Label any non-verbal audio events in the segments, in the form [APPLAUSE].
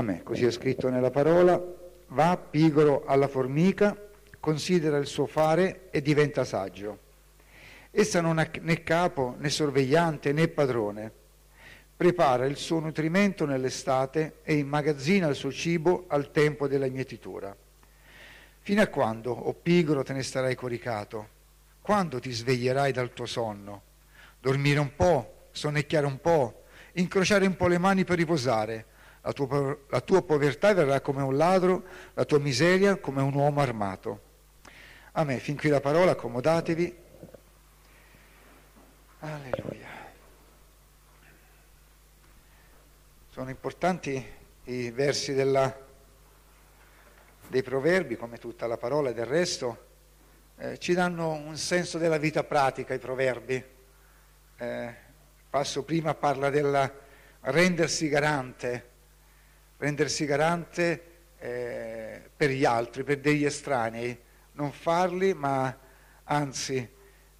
A me, così è scritto nella parola, va pigro alla formica, considera il suo fare e diventa saggio. Essa non ha né capo, né sorvegliante, né padrone. Prepara il suo nutrimento nell'estate e immagazzina il suo cibo al tempo della mietitura. Fino a quando, o oh pigro, te ne starai coricato? Quando ti sveglierai dal tuo sonno? Dormire un po', sonnecchiare un po', incrociare un po' le mani per riposare. La tua, la tua povertà verrà come un ladro, la tua miseria come un uomo armato. A me, fin qui la parola, accomodatevi. Alleluia. Sono importanti i versi della, dei proverbi, come tutta la parola e del resto, eh, ci danno un senso della vita pratica i proverbi. Eh, passo prima parla del rendersi garante, rendersi garante eh, per gli altri, per degli estranei, non farli, ma anzi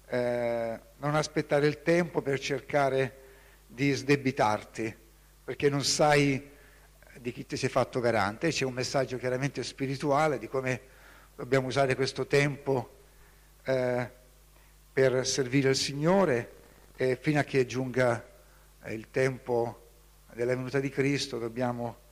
eh, non aspettare il tempo per cercare di sdebitarti, perché non sai di chi ti sei fatto garante. C'è un messaggio chiaramente spirituale di come dobbiamo usare questo tempo eh, per servire il Signore fino a che giunga eh, il tempo della venuta di Cristo dobbiamo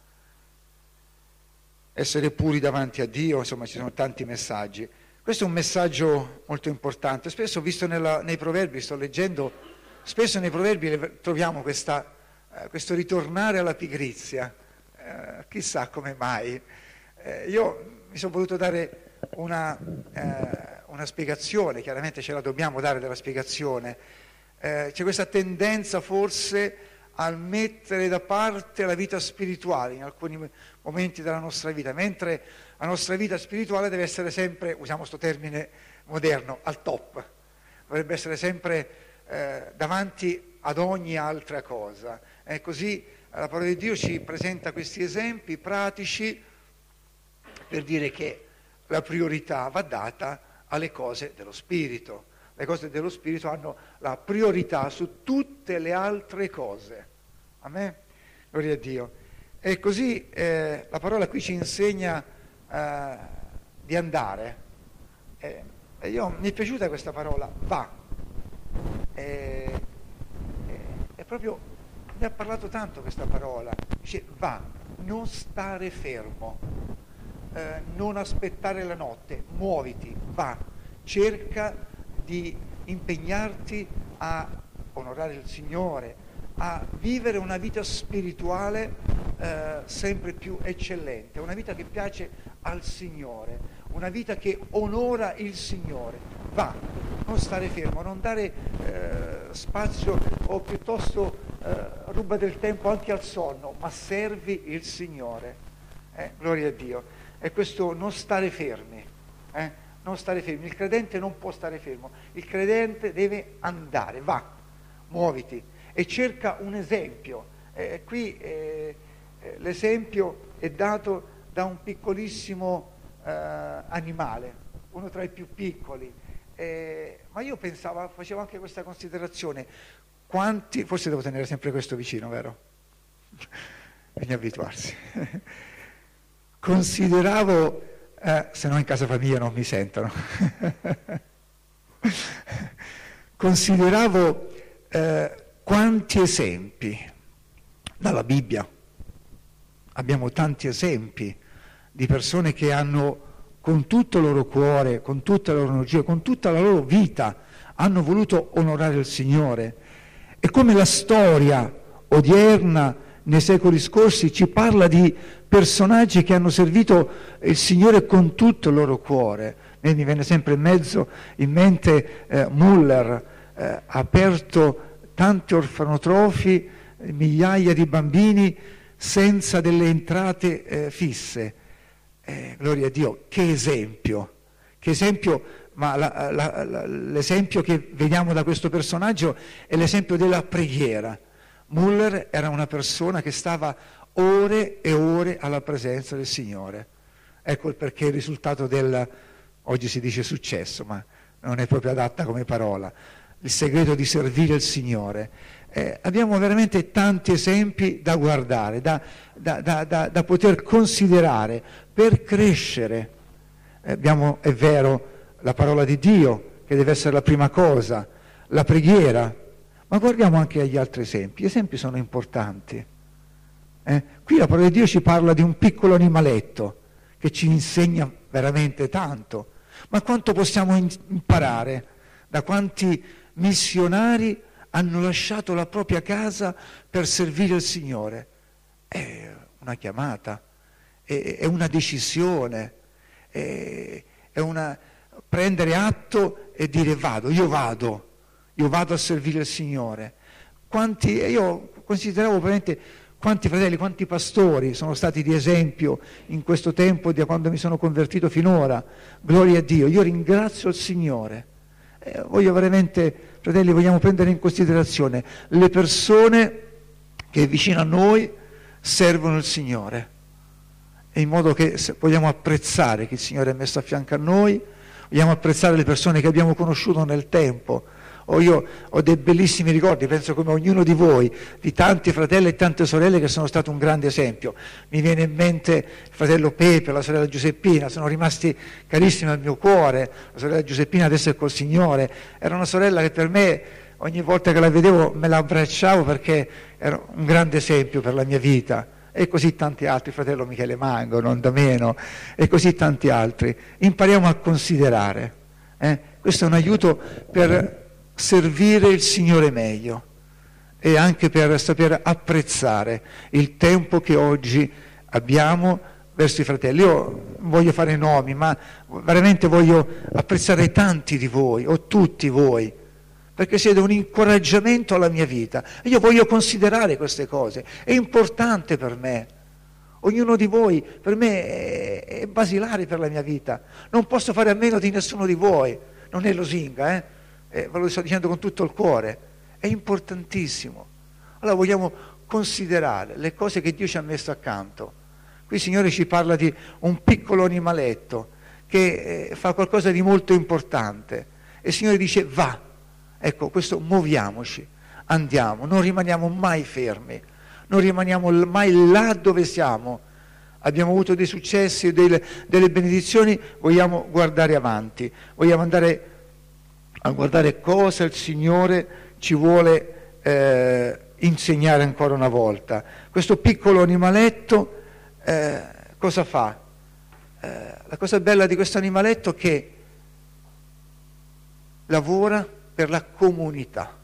essere puri davanti a Dio, insomma ci sono tanti messaggi. Questo è un messaggio molto importante. Spesso, visto nella, nei proverbi, sto leggendo, spesso nei proverbi troviamo questa, eh, questo ritornare alla pigrizia. Eh, chissà come mai. Eh, io mi sono voluto dare una, eh, una, spiegazione, chiaramente ce la dobbiamo dare della spiegazione. Eh, c'è questa tendenza forse a mettere da parte la vita spirituale in alcuni momenti della nostra vita, mentre la nostra vita spirituale deve essere sempre, usiamo questo termine moderno, al top, dovrebbe essere sempre eh, davanti ad ogni altra cosa. E così la parola di Dio ci presenta questi esempi pratici per dire che la priorità va data alle cose dello Spirito. Le cose dello Spirito hanno la priorità su tutte le altre cose. Amen? Gloria a Dio. E così eh, la parola qui ci insegna eh, di andare. Eh, e io, mi è piaciuta questa parola, va. E, è proprio, mi ha parlato tanto questa parola. Dice va, non stare fermo, eh, non aspettare la notte, muoviti, va, cerca di impegnarti a onorare il Signore, a vivere una vita spirituale eh, sempre più eccellente, una vita che piace al Signore, una vita che onora il Signore. Va, non stare fermo, non dare eh, spazio o piuttosto eh, ruba del tempo anche al sonno, ma servi il Signore. Eh, gloria a Dio. E questo non stare fermi. Eh, non stare fermi. Il credente non può stare fermo, il credente deve andare, va, muoviti e cerca un esempio. Eh, qui eh, eh, l'esempio è dato da un piccolissimo eh, animale, uno tra i più piccoli. Eh, ma io pensavo, facevo anche questa considerazione, quanti, forse devo tenere sempre questo vicino, vero? [LAUGHS] Bisogna abituarsi. [LAUGHS] Consideravo, eh, se no in casa famiglia non mi sentono, [LAUGHS] consideravo quanti esempi dalla Bibbia. Abbiamo tanti esempi di persone che hanno con tutto il loro cuore, con tutta la loro energia, con tutta la loro vita, hanno voluto onorare il Signore. E come la storia odierna nei secoli scorsi ci parla di personaggi che hanno servito il Signore con tutto il loro cuore. mi viene sempre in mezzo, in mente eh, Muller, eh, aperto tanti orfanotrofi, migliaia di bambini senza delle entrate eh, fisse. Eh, gloria a Dio, che esempio, che esempio, ma la, la, la, l'esempio che vediamo da questo personaggio è l'esempio della preghiera. Muller era una persona che stava ore e ore alla presenza del Signore. Ecco perché il risultato del, oggi si dice successo, ma non è proprio adatta come parola, il segreto di servire il Signore. eh, abbiamo veramente tanti esempi da guardare, da, da, da, da poter considerare per crescere. Eh, abbiamo, è vero, la parola di Dio, che deve essere la prima cosa, la preghiera, ma guardiamo anche agli altri esempi. Gli esempi sono importanti. Eh? Qui la parola di Dio ci parla di un piccolo animaletto che ci insegna veramente tanto. Ma quanto possiamo imparare da quanti missionari hanno lasciato la propria casa per servire il Signore? È una chiamata, è, una decisione, è, una prendere atto e dire vado, io vado, io vado a servire il Signore. Quanti, io consideravo veramente quanti fratelli, quanti pastori sono stati di esempio in questo tempo da quando mi sono convertito finora. Gloria a Dio. Io ringrazio il Signore. Eh, voglio veramente, fratelli, vogliamo prendere in considerazione le persone che vicino a noi servono il Signore. E in modo che vogliamo apprezzare che il Signore è messo a fianco a noi, vogliamo apprezzare le persone che abbiamo conosciuto nel tempo o io ho dei bellissimi ricordi, penso come ognuno di voi, di tanti fratelli e tante sorelle che sono stati un grande esempio. Mi viene in mente il fratello Pepe, la sorella Giuseppina, sono rimasti carissimi al mio cuore, la sorella Giuseppina adesso è col Signore, era una sorella che per me ogni volta che la vedevo me la abbracciavo perché era un grande esempio per la mia vita e così tanti altri, fratello Michele Mango, non da meno, e così tanti altri. Impariamo a considerare. Eh? Questo è un aiuto per servire il Signore meglio e anche per saper apprezzare il tempo che oggi abbiamo verso i fratelli. Io voglio fare nomi, ma veramente voglio apprezzare tanti di voi, o tutti voi, perché siete un incoraggiamento alla mia vita. Io voglio considerare queste cose, è importante per me. Ognuno di voi per me è, basilare per la mia vita. Non posso fare a meno di nessuno di voi. Non è losinga, eh? Eh, ve lo sto dicendo con tutto il cuore, è importantissimo. Allora vogliamo considerare le cose che Dio ci ha messo accanto. Qui il Signore ci parla di un piccolo animaletto che eh, fa qualcosa di molto importante e il Signore dice va, ecco questo muoviamoci, andiamo, non rimaniamo mai fermi, non rimaniamo mai là dove siamo. Abbiamo avuto dei successi, delle, delle benedizioni, vogliamo guardare avanti, vogliamo andare a guardare cosa il Signore ci vuole eh, insegnare ancora una volta. Questo piccolo animaletto eh, cosa fa? Eh, la cosa bella di questo animaletto è che lavora per la comunità.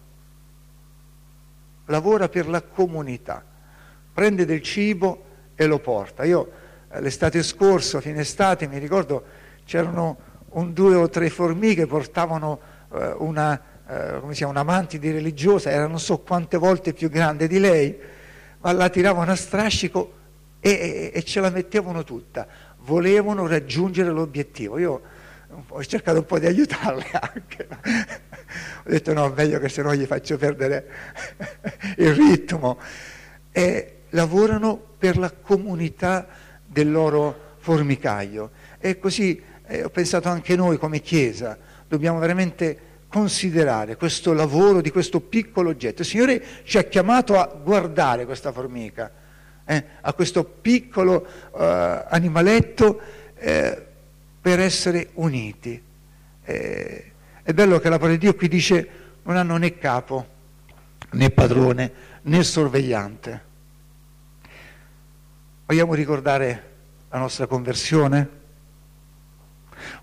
Lavora per la comunità. Prende del cibo e lo porta. Io eh, l'estate scorsa, fine estate, mi ricordo c'erano un due o tre formiche, portavano eh, una, eh, come si chiama, una mantide religiosa, era non so quante volte più grande di lei, ma la tiravano a strascico e, e, e ce la mettevano tutta. Volevano raggiungere l'obiettivo. Io ho cercato un po' di aiutarle [LAUGHS] anche. ho detto no, meglio che se no gli faccio perdere [LAUGHS] il ritmo. E lavorano per la comunità del loro formicaio. E così eh, ho pensato anche noi come Chiesa, dobbiamo veramente considerare questo lavoro di questo piccolo oggetto. Il Signore ci ha chiamato a guardare questa formica, eh, a questo piccolo eh, animaletto eh, per essere uniti. Eh, è bello che la parola di Dio qui dice non hanno né capo, né padrone, né sorvegliante. Vogliamo ricordare la nostra conversione?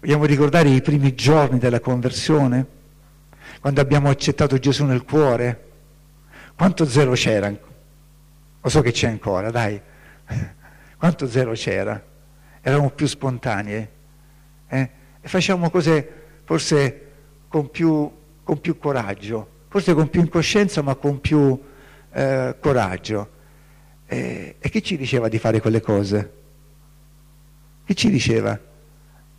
Vogliamo ricordare i primi giorni della conversione, quando abbiamo accettato Gesù nel cuore. Quanto zero c'era? Lo so che c'è ancora, dai. [LAUGHS] Quanto zero c'era? Eravamo più spontanei. Eh? E facciamo cose forse con più, con più, coraggio, forse con più incoscienza, ma con più eh, coraggio. Eh, e chi ci diceva di fare quelle cose? Chi ci diceva?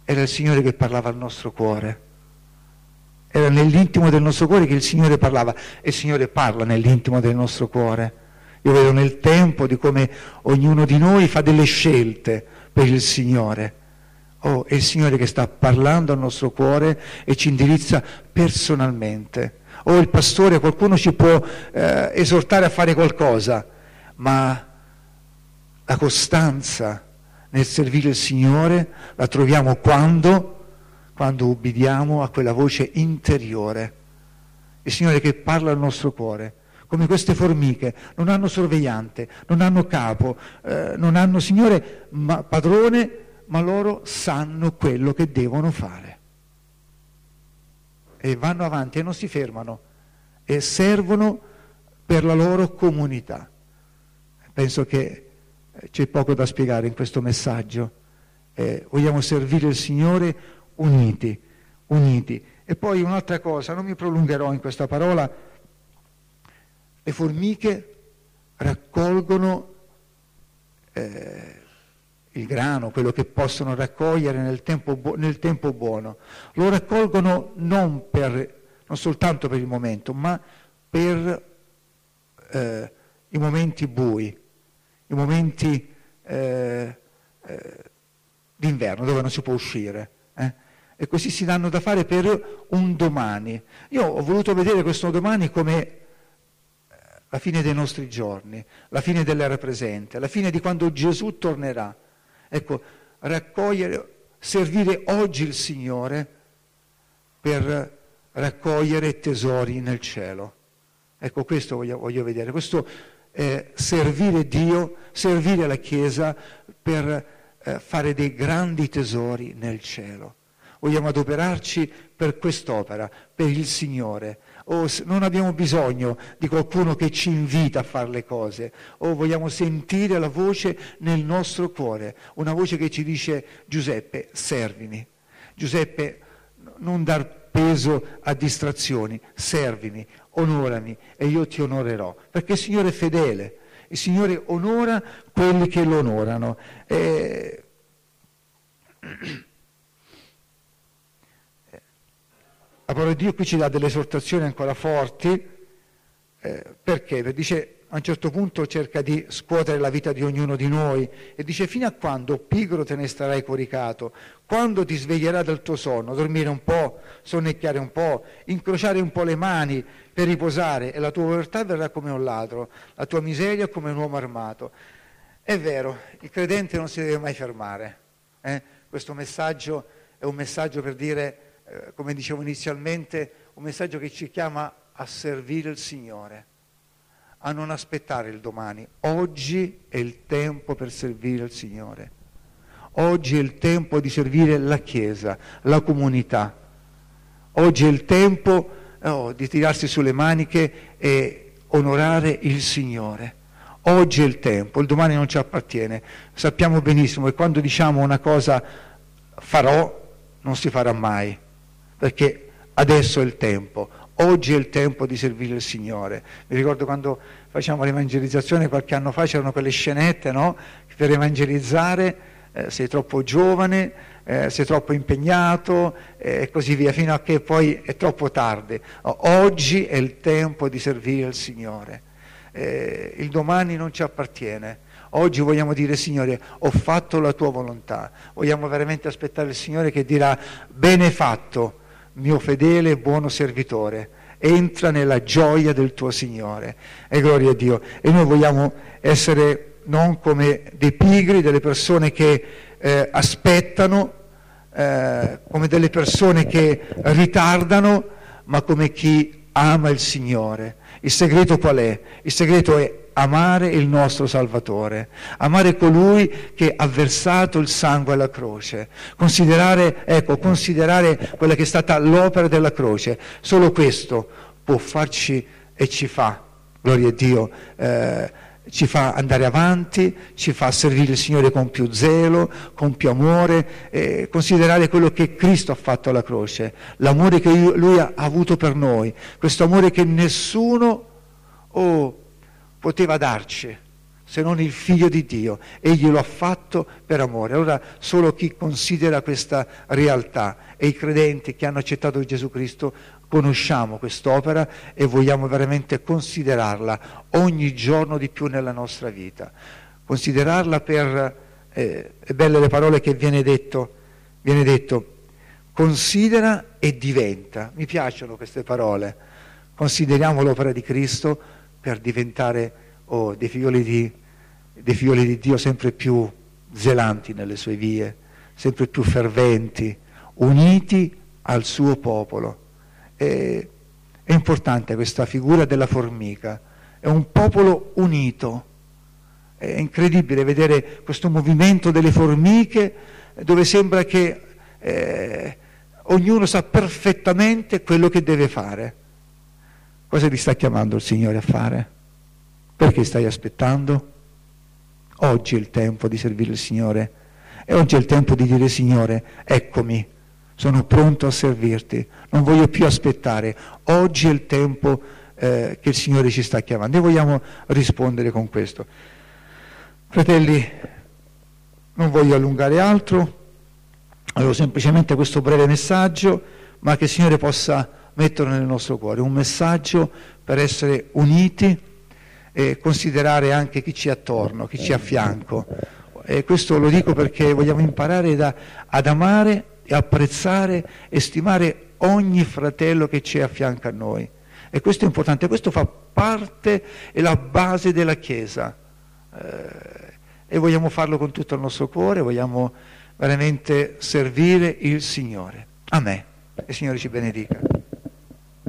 Era il Signore che parlava al nostro cuore. Era nell'intimo del nostro cuore che il Signore parlava e il Signore parla nell'intimo del nostro cuore. Io vedo nel tempo di come ognuno di noi fa delle scelte per il Signore. Oh, è il Signore che sta parlando al nostro cuore e ci indirizza personalmente. o il pastore, qualcuno ci può eh, esortare a fare qualcosa, ma la costanza nel servire il Signore la troviamo quando, quando ubbidiamo a quella voce interiore, il Signore che parla al nostro cuore come queste formiche, non hanno sorvegliante, non hanno capo, eh, non hanno Signore ma, padrone, ma loro sanno quello che devono fare. E vanno avanti e non si fermano e servono per la loro comunità. Penso che c'è poco da spiegare in questo messaggio. Eh, vogliamo servire il Signore uniti, uniti. E poi un'altra cosa, non mi prolungherò in questa parola, le formiche raccolgono eh, il grano, quello che possono raccogliere nel tempo, bu- nel tempo buono. Lo raccolgono non, per, non, soltanto per il momento, ma per eh, i momenti bui, i momenti eh, eh d'inverno dove non si può uscire. Eh. E così si danno da fare per un domani. Io ho voluto vedere questo domani come la fine dei nostri giorni, la fine dell'era presente, la fine di quando Gesù tornerà. Ecco, raccogliere, servire oggi il Signore per raccogliere tesori nel cielo. Ecco, questo voglio, voglio vedere, questo è servire Dio, servire la Chiesa per eh, fare dei grandi tesori nel cielo. Vogliamo adoperarci per quest'opera, per il Signore, o non abbiamo bisogno di qualcuno che ci invita a fare le cose, o vogliamo sentire la voce nel nostro cuore, una voce che ci dice Giuseppe, servimi. Giuseppe, non dar peso a distrazioni, servimi, onorami e io ti onorerò, perché il Signore è fedele, il Signore onora quelli che lo onorano. E... La parola di Dio qui ci dà delle esortazioni ancora forti, eh? Perché dice, a un certo punto cerca di scuotere la vita di ognuno di noi e dice fino a quando pigro te ne starai coricato, quando ti sveglierà dal tuo sonno, dormire un po', sonnecchiare un po', incrociare un po' le mani per riposare e la tua povertà verrà come un ladro, la tua miseria come un uomo armato. È vero, il credente non si deve mai fermare. Eh? Questo messaggio è un messaggio per dire eh, come dicevo inizialmente, un messaggio che ci chiama a servire il Signore, a non aspettare il domani. Oggi è il tempo per servire il Signore. Oggi è il tempo di servire la Chiesa, la comunità. Oggi è il tempo oh, di tirarsi sulle maniche e onorare il Signore. Oggi è il tempo, il domani non ci appartiene. Sappiamo benissimo che quando diciamo una cosa farò, non si farà mai perché adesso è il tempo, oggi è il tempo di servire il Signore. Mi ricordo quando facciamo l'evangelizzazione qualche anno fa, c'erano quelle scenette no? per evangelizzare, eh, sei troppo giovane, eh, sei troppo impegnato eh, e così via, fino a che poi è troppo tardi. oggi è il tempo di servire il Signore. Eh, il domani non ci appartiene. Oggi vogliamo dire Signore, ho fatto la tua volontà. Vogliamo veramente aspettare il Signore che dirà bene fatto mio fedele e buono servitore, entra nella gioia del tuo Signore. E gloria a Dio. E noi vogliamo essere non come dei pigri, delle persone che eh, aspettano, eh, come delle persone che ritardano, ma come chi ama il Signore. Il segreto qual è? Il segreto è amare il nostro Salvatore, amare colui che ha versato il sangue alla croce, considerare, ecco, considerare quella che è stata l'opera della croce. Solo questo può farci e ci fa, gloria a Dio, eh, ci fa andare avanti, ci fa servire il Signore con più zelo, con più amore, eh, considerare quello che Cristo ha fatto alla croce, l'amore che Lui ha avuto per noi, questo amore che nessuno... Oh, poteva darci se non il figlio di Dio. Egli lo ha fatto per amore. Allora solo chi considera questa realtà e i credenti che hanno accettato Gesù Cristo conosciamo quest'opera e vogliamo veramente considerarla ogni giorno di più nella nostra vita. Considerarla per, eh, belle le parole che viene detto, viene detto, considera e diventa. Mi piacciono queste parole consideriamo l'opera di Cristo per diventare oh, dei, figlioli di, dei figlioli di Dio sempre più zelanti nelle sue vie, sempre più ferventi, uniti al suo popolo. E, è importante questa figura della formica, è un popolo unito. È incredibile vedere questo movimento delle formiche dove sembra che eh, ognuno sa perfettamente quello che deve fare. Cosa ti sta chiamando il Signore a fare? Perché stai aspettando? Oggi è il tempo di servire il Signore e oggi è il tempo di dire Signore, eccomi, sono pronto a servirti, non voglio più aspettare, oggi è il tempo eh, che il Signore ci sta chiamando e vogliamo rispondere con questo. Fratelli, non voglio allungare altro, avevo semplicemente questo breve messaggio, ma che il Signore possa metterlo nel nostro cuore, un messaggio per essere uniti e considerare anche chi ci è attorno, chi ci è a fianco. E questo lo dico perché vogliamo imparare da, ad amare e apprezzare e stimare ogni fratello che c'è a fianco a noi. E questo è importante, questo fa parte e la base della Chiesa. Eh, e vogliamo farlo con tutto il nostro cuore, vogliamo veramente servire il Signore. Amen. E il Signore ci benedica.